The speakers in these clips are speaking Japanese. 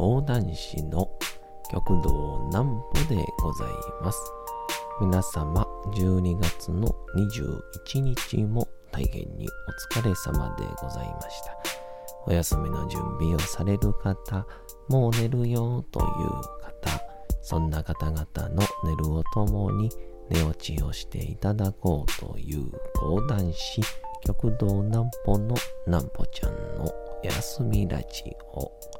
講談師の極道南歩でございます。皆様、12月の21日も大変にお疲れ様でございました。お休みの準備をされる方、もう寝るよという方、そんな方々の寝るをともに寝落ちをしていただこうという講談師、極道南歩の南歩ちゃんの休みラジオ。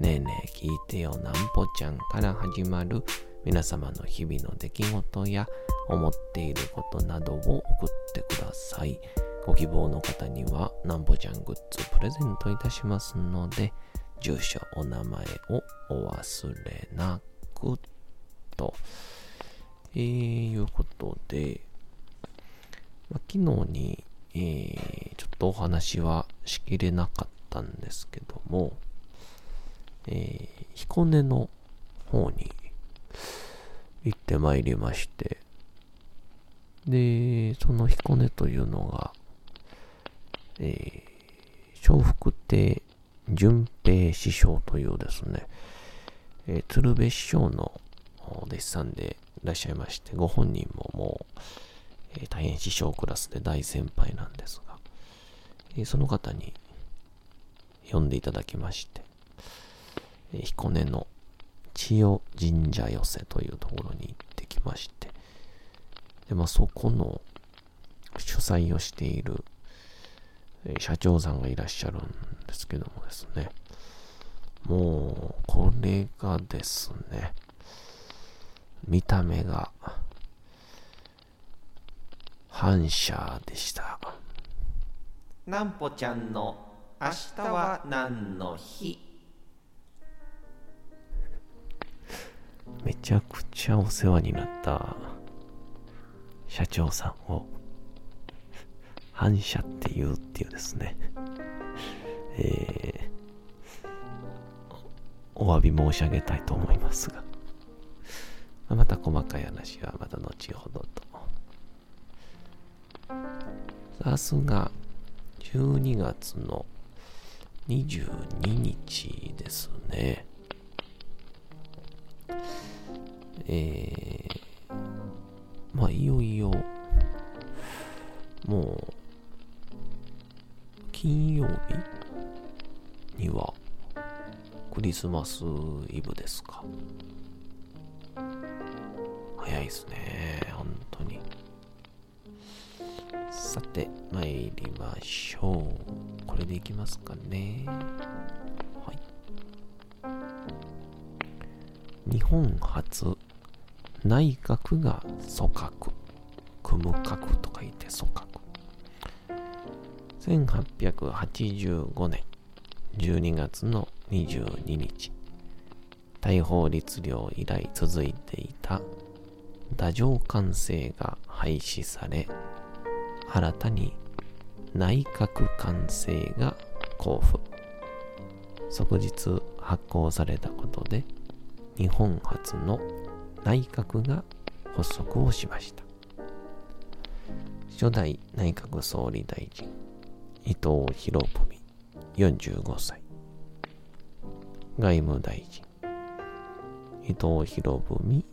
ねえねえ聞いてよなんぽちゃんから始まる皆様の日々の出来事や思っていることなどを送ってください。ご希望の方にはなんぽちゃんグッズプレゼントいたしますので、住所、お名前をお忘れなくと、えー、いうことで、ま、昨日に、えー、ちょっとお話はしきれなかったんですけども、えー、彦根の方に行ってまいりまして、で、その彦根というのが、えー、笑福亭淳平師匠というですね、えー、鶴瓶師匠の弟子さんでいらっしゃいまして、ご本人ももう、えー、大変師匠クラスで大先輩なんですが、えー、その方に呼んでいただきまして、彦根の千代神社寄せというところに行ってきまして、で、まあ、そこの主催をしている社長さんがいらっしゃるんですけどもですね、もう、これがですね、見た目が反射でした。なんぽちゃんの明日は何の日？めちゃくちゃお世話になった社長さんを反射って言うっていうですね、えー、お詫び申し上げたいと思いますが、また細かい話はまた後ほどと。さすが12月の22日ですね。えー、まあ、いよいよ、もう、金曜日には、クリスマスイブですか。早いですね、本当に。さて、参りましょう。これでいきますかね。はい。日本初内閣が組閣。組む閣と書いて組閣。1885年12月の22日大法律令以来続いていた太政官制が廃止され新たに内閣官制が交付。即日発行されたことで日本初の内閣が発足をしました。初代内閣総理大臣、伊藤博文、45歳。外務大臣、伊藤博文、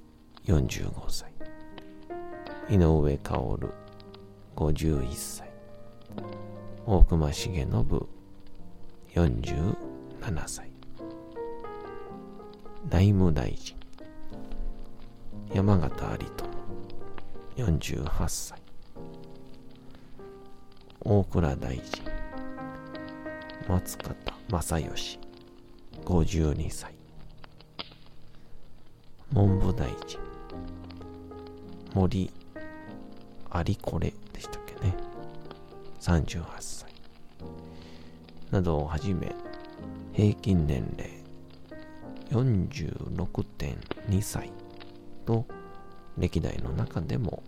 45歳。井上薫、51歳。大隈重信、47歳。内務大臣、山形有朋48歳。大倉大臣。松方正義。52歳。文部大臣。森有これでしたっけね。38歳。などをはじめ平均年齢。46.2歳。と歴代の中でも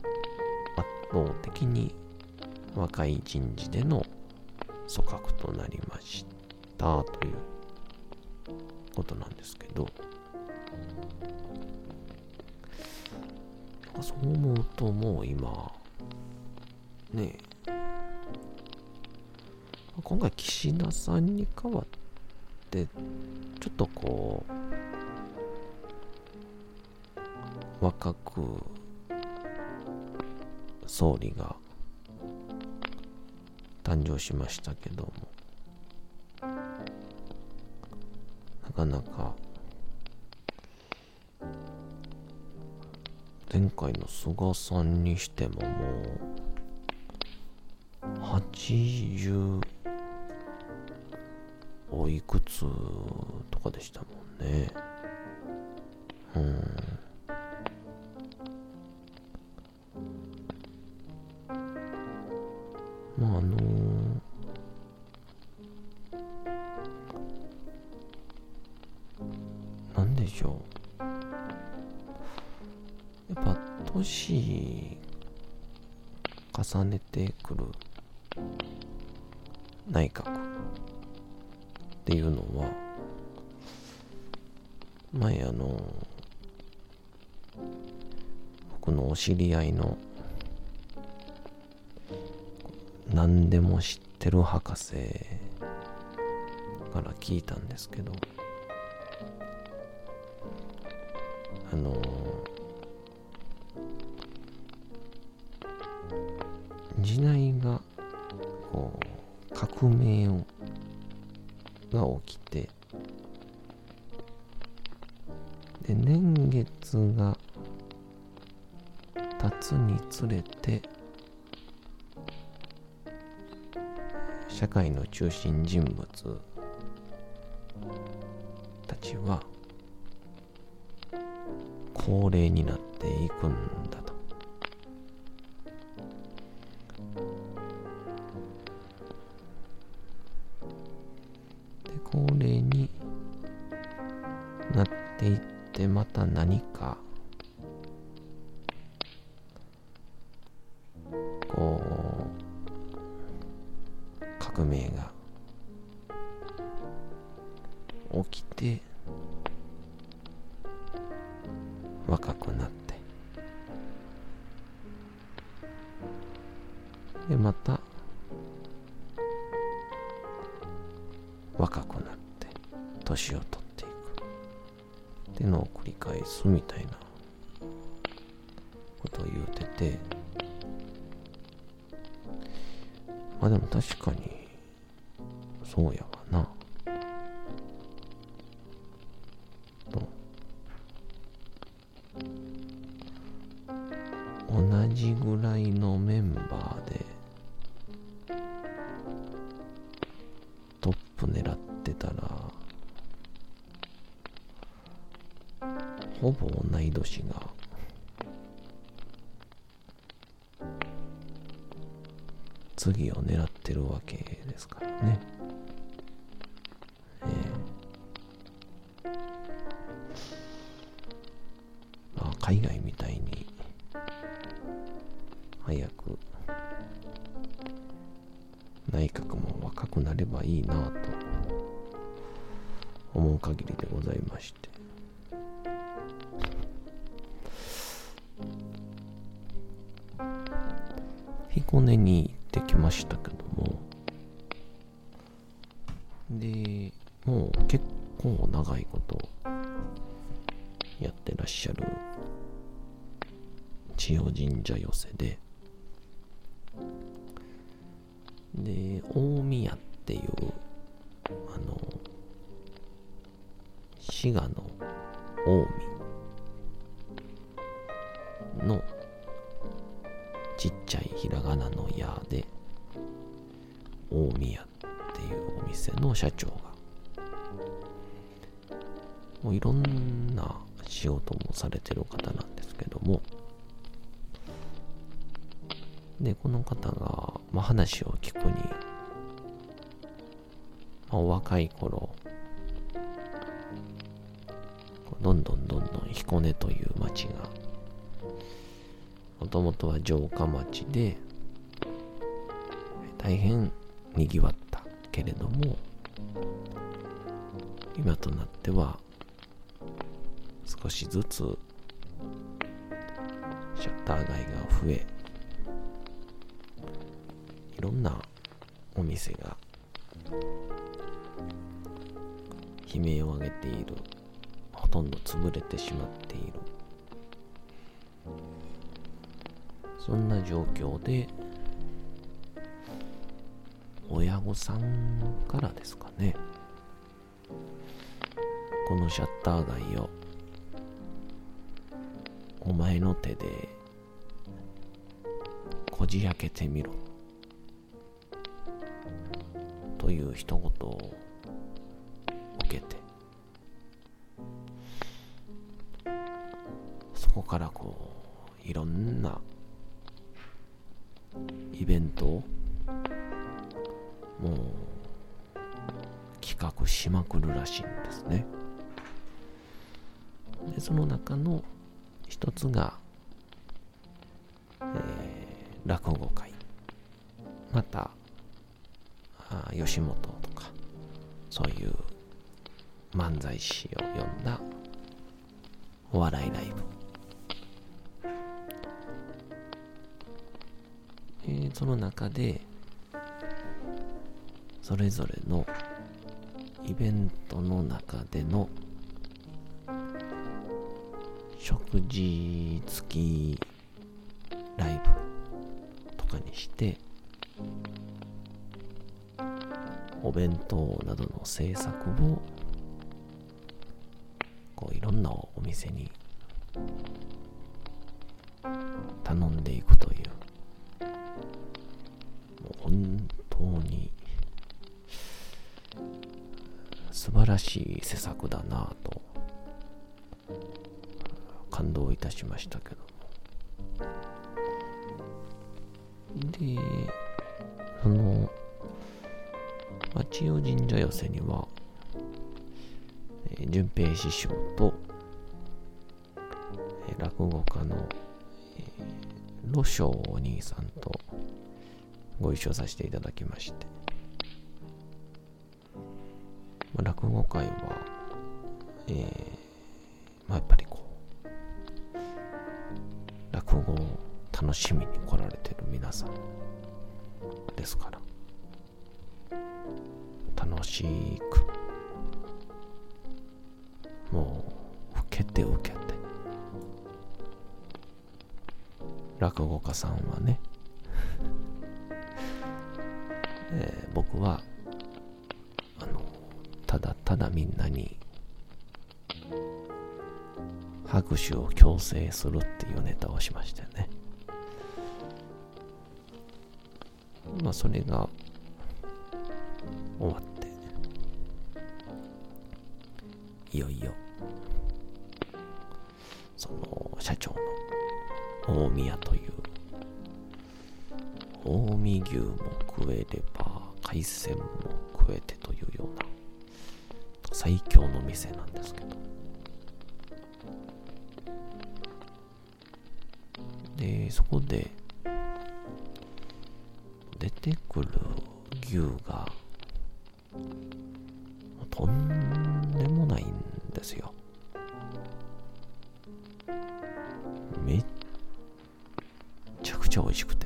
圧倒的に若い人事での組閣となりましたということなんですけどそう思うともう今ね今回岸田さんに代わってちょっとこう若く総理が誕生しましたけどもなかなか前回の菅さんにしてももう80おいくつとかでしたもんね。うん。ぱ年重ねてくる。内閣っていうのは前あの僕のお知り合いの何でも知ってる博士から聞いたんですけどあの革命が起きてで年月が経つにつれて社会の中心人物たちは高齢になっていくんだと。年を取っていく。っていうのを繰り返すみたいなことを言うてて。まあでも確かにそうやわ。てるわけですからね。ええまあ、海外みたいに早く内閣も若くなればいいなと思う限りでございまして彦根にってきましたけども。でもう結構長いことやってらっしゃる千代神社寄せででちっちゃいひらがなの「や」で大宮っていうお店の社長が。もういろんな仕事もされてる方なんですけども。でこの方が、まあ、話を聞くに、まあ、お若い頃どんどんどんどん彦根という町がもともとは城下町で大変賑わったけれども今となっては少しずつシャッター街が増えいろんなお店が悲鳴を上げている。ほとんど潰れてしまっている。そんな状況で親御さんからですかね。このシャッター街をお前の手でこじ開けてみろ。という一言を受けて。そこからこういろんなイベント？をもう企画しまくるらしいんですね。でその中の一つが、えー、落語会。またあ吉本とかそういう漫才師を呼んだお笑いライブ、えー、その中でそれぞれのイベントの中での食事付きライブとかにしてお弁当などの制作をこういろんなお店に頼んでいくという素晴らしい施策だなと感動いたしましたけども。でその町代神社寄せには、えー、淳平師匠と、えー、落語家の、えー、お兄さんとご一緒させていただきまして、まあ、落語会は、えー、まあ、やっぱりこう、落語を楽しみに来られてる皆さんですから、楽しくもう受けて受けて。落語家さんはね、えー、僕はただみんなに拍手を強制するっていうネタをしましたよね。まあそれが終わっていよいよその社長の大宮という近江牛も食えれば海鮮も食えて最強の店なんですけど。でそこで出てくる牛がとんでもないんですよ。めっちゃくちゃ美味しくて。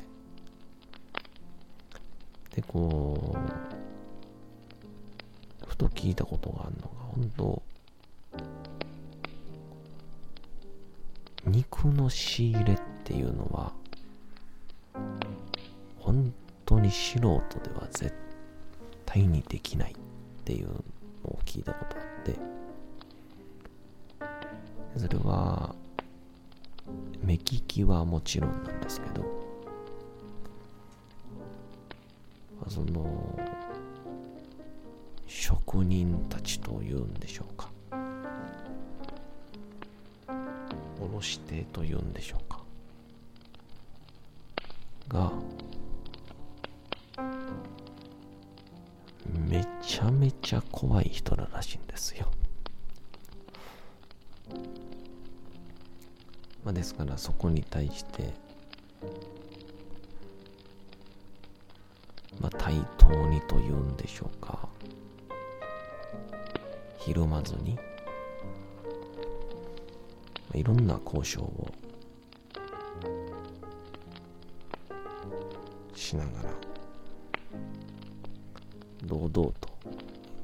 っていうのを聞いたことあってそれは目利きはもちろんなんですけどその職人たちというんでしょうか。卸手というんでしょうか。がちゃ怖い人ららしいんですよ。まあ、ですからそこに対して、まあ、対等にというんでしょうか。ひるまずに、まあいろんな交渉を。しながら。堂々と。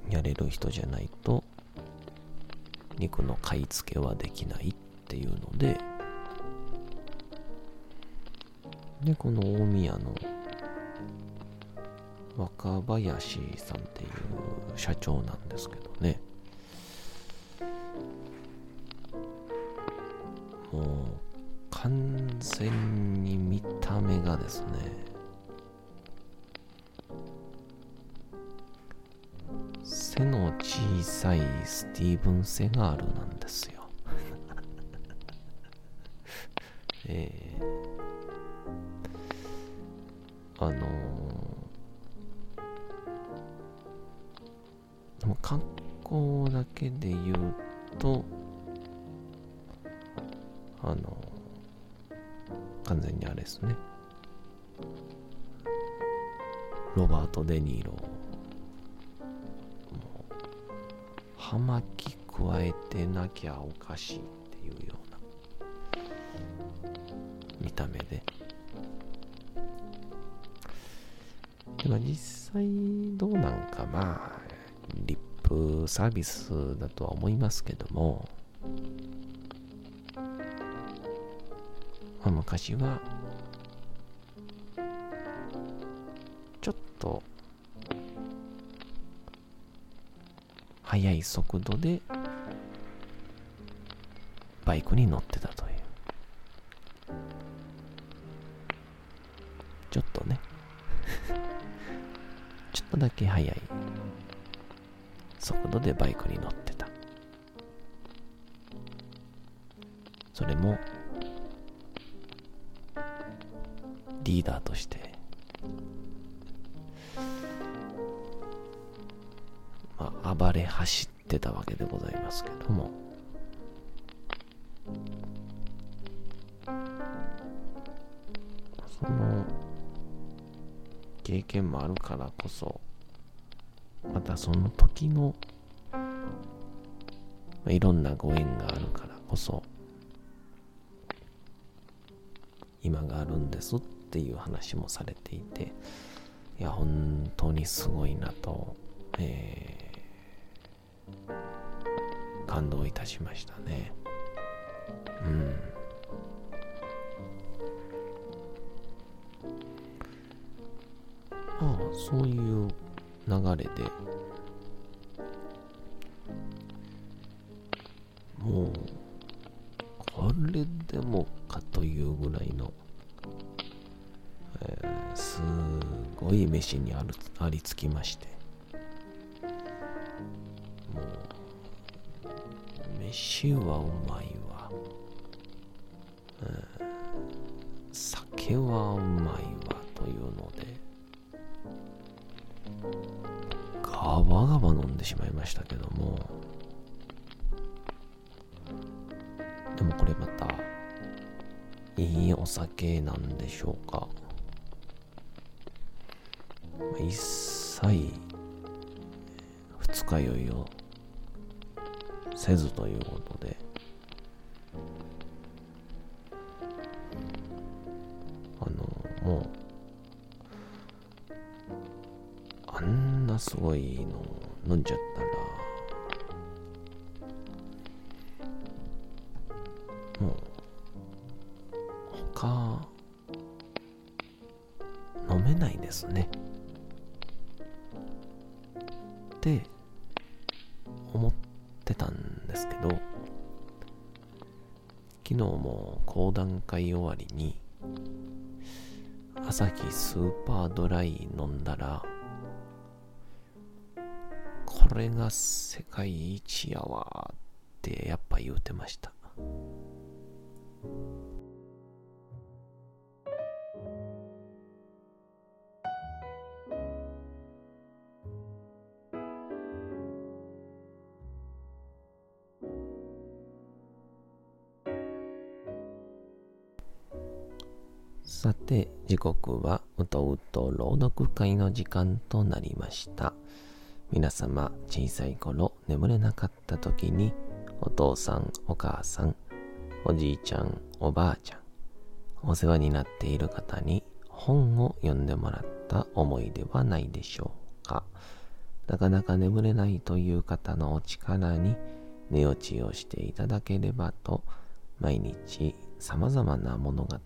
やれる人じゃないと肉の買い付けはできないっていうのででこの大宮の若林さんっていう社長なんですけどね。ティーブン・セガールなんですよ。えー。あのー。でも格好だけで言うとあのー。完全にあれですね。ロバート・デ・ニーロ。もう葉巻加えてなきゃおかしいっていうような見た目で。でも実際どうなんかまあリップサービスだとは思いますけども、まあ、昔はちょっと速い速度でバイクに乗ってたという。ちょっとね。ちょっとだけ速い。速度でバイクに乗ってた。それもリーダーとして。まあ暴れ走ってたわけでございますけども。その経験もあるからこそまたその時の、まあいろんなご縁があるからこそ今があるんですっていう話もされていていや本当にすごいなと、えー感動いたしましたね。うん。まあそういう流れで。もうこれでもかというぐらいの、えーすごい飯にあるありつきまして。もう飯はうまいわ、えー酒はうまい。ガバガバ飲んでしまいましたけども。でもこれまたいいお酒なんでしょうか。一切二日酔いをせずということで。思ってたんですけど昨日も講談会終わりに朝日スーパードライ飲んだらこれが世界一やわってやっぱ言うてました。時刻はうとうと朗読会の時間となりました。皆様、小さい頃眠れなかった時に、お父さん、お母さん、おじいちゃん、おばあちゃん、お世話になっている方に本を読んでもらった思いではないでしょうか。なかなか眠れないという方のお力に寝落ちをしていただければと、毎日様々な物語、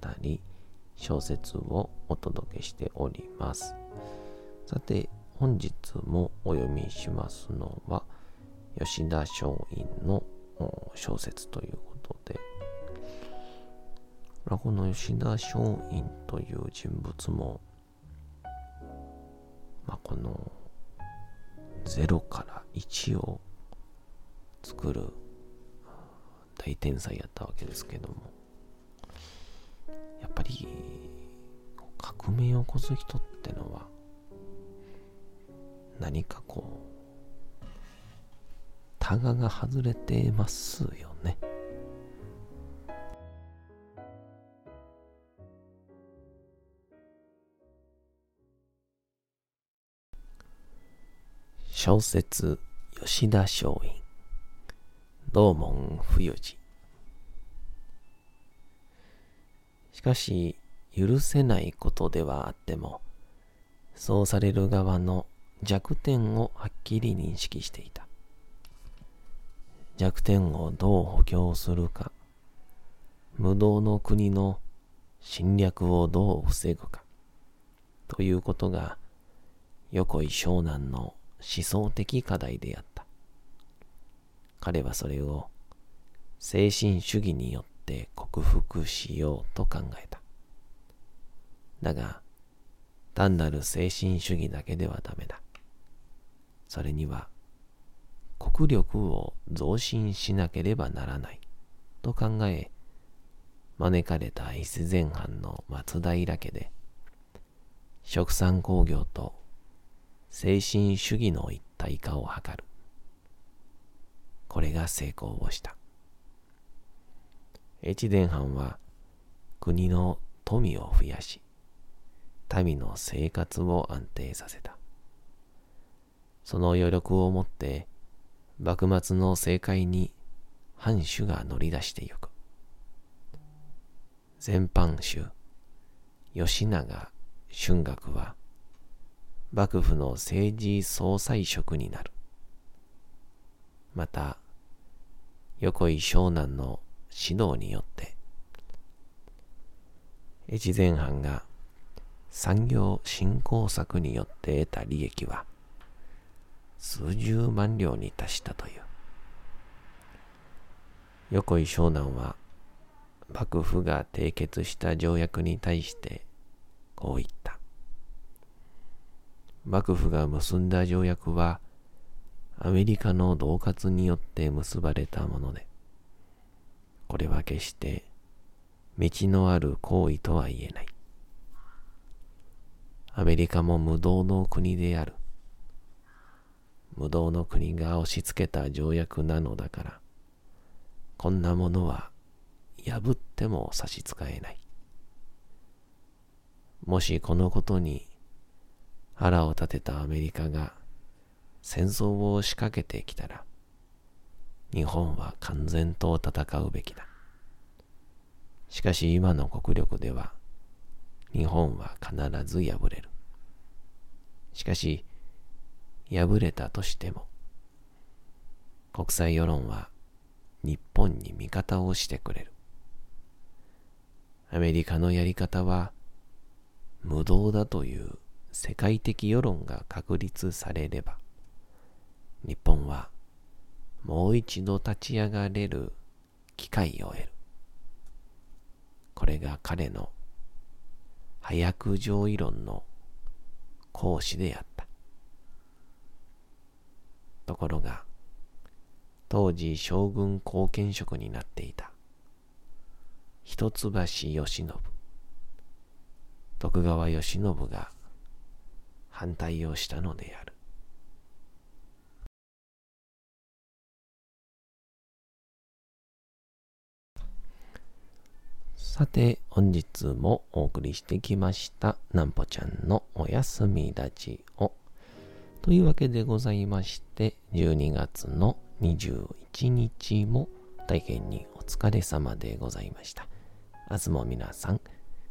小説をお届けしております。さて、本日もお読みしますのは、吉田松陰の小説ということで、この吉田松陰という人物も、まあ、この0から1を作る大天才やったわけですけども、ぱり革命を起こす人ってのは何かこうタガが外れてますよね。小説吉田松陰道門冬治しかし許せないことではあってもそうされる側の弱点をはっきり認識していた弱点をどう補強するか無道の国の侵略をどう防ぐかということが横井湘南の思想的課題であった。彼はそれを精神主義によって克服しようと考えた。だが、単なる精神主義だけではダメだ。それには、国力を増進しなければならないと考え、招かれた越前藩の松平家で、食産工業と精神主義の一体化を図る。これが成功をした。越前藩は国の富を増やし、民の生活を安定させた。その余力をもって、幕末の政界に藩主が乗り出してゆく。全藩主、吉永春学は、幕府の政治総裁職になる。また、横井湘南の指導によって、越前藩が産業振興策によって得た利益は数十万両に達したという。横井湘南は幕府が締結した条約に対してこう言った。幕府が結んだ条約は、アメリカの恫喝によって結ばれたもので、これは決して道のある行為とは言えない。アメリカも無道の国である。無道の国が押し付けた条約なのだから、こんなものは破っても差し支えない。もしこのことに腹を立てたアメリカが戦争を仕掛けてきたら、日本は完全と戦うべきだ。しかし今の国力では、日本は必ず敗れる。しかし、敗れたとしても、国際世論は日本に味方をしてくれる。アメリカのやり方は無道だという世界的世論が確立されれば、日本はもう一度立ち上がれる機会を得る。これが彼の早く上位論の講師であった。ところが、当時将軍後見職になっていた一橋慶喜、徳川慶喜が反対をしたのである。さて、本日もお送りしてきました、なんぽちゃんのおやすみラジオ。というわけでございまして、12月の21日も大変にお疲れ様でございました。明日も皆さん、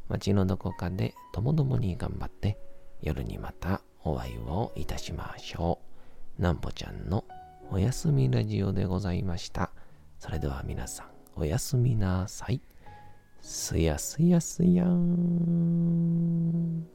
街のどこかでともどもに頑張って、夜にまたお会いをいたしましょう。なんぽちゃんのおやすみラジオでございました。それでは皆さん、おやすみなさい。すやすやすやーん。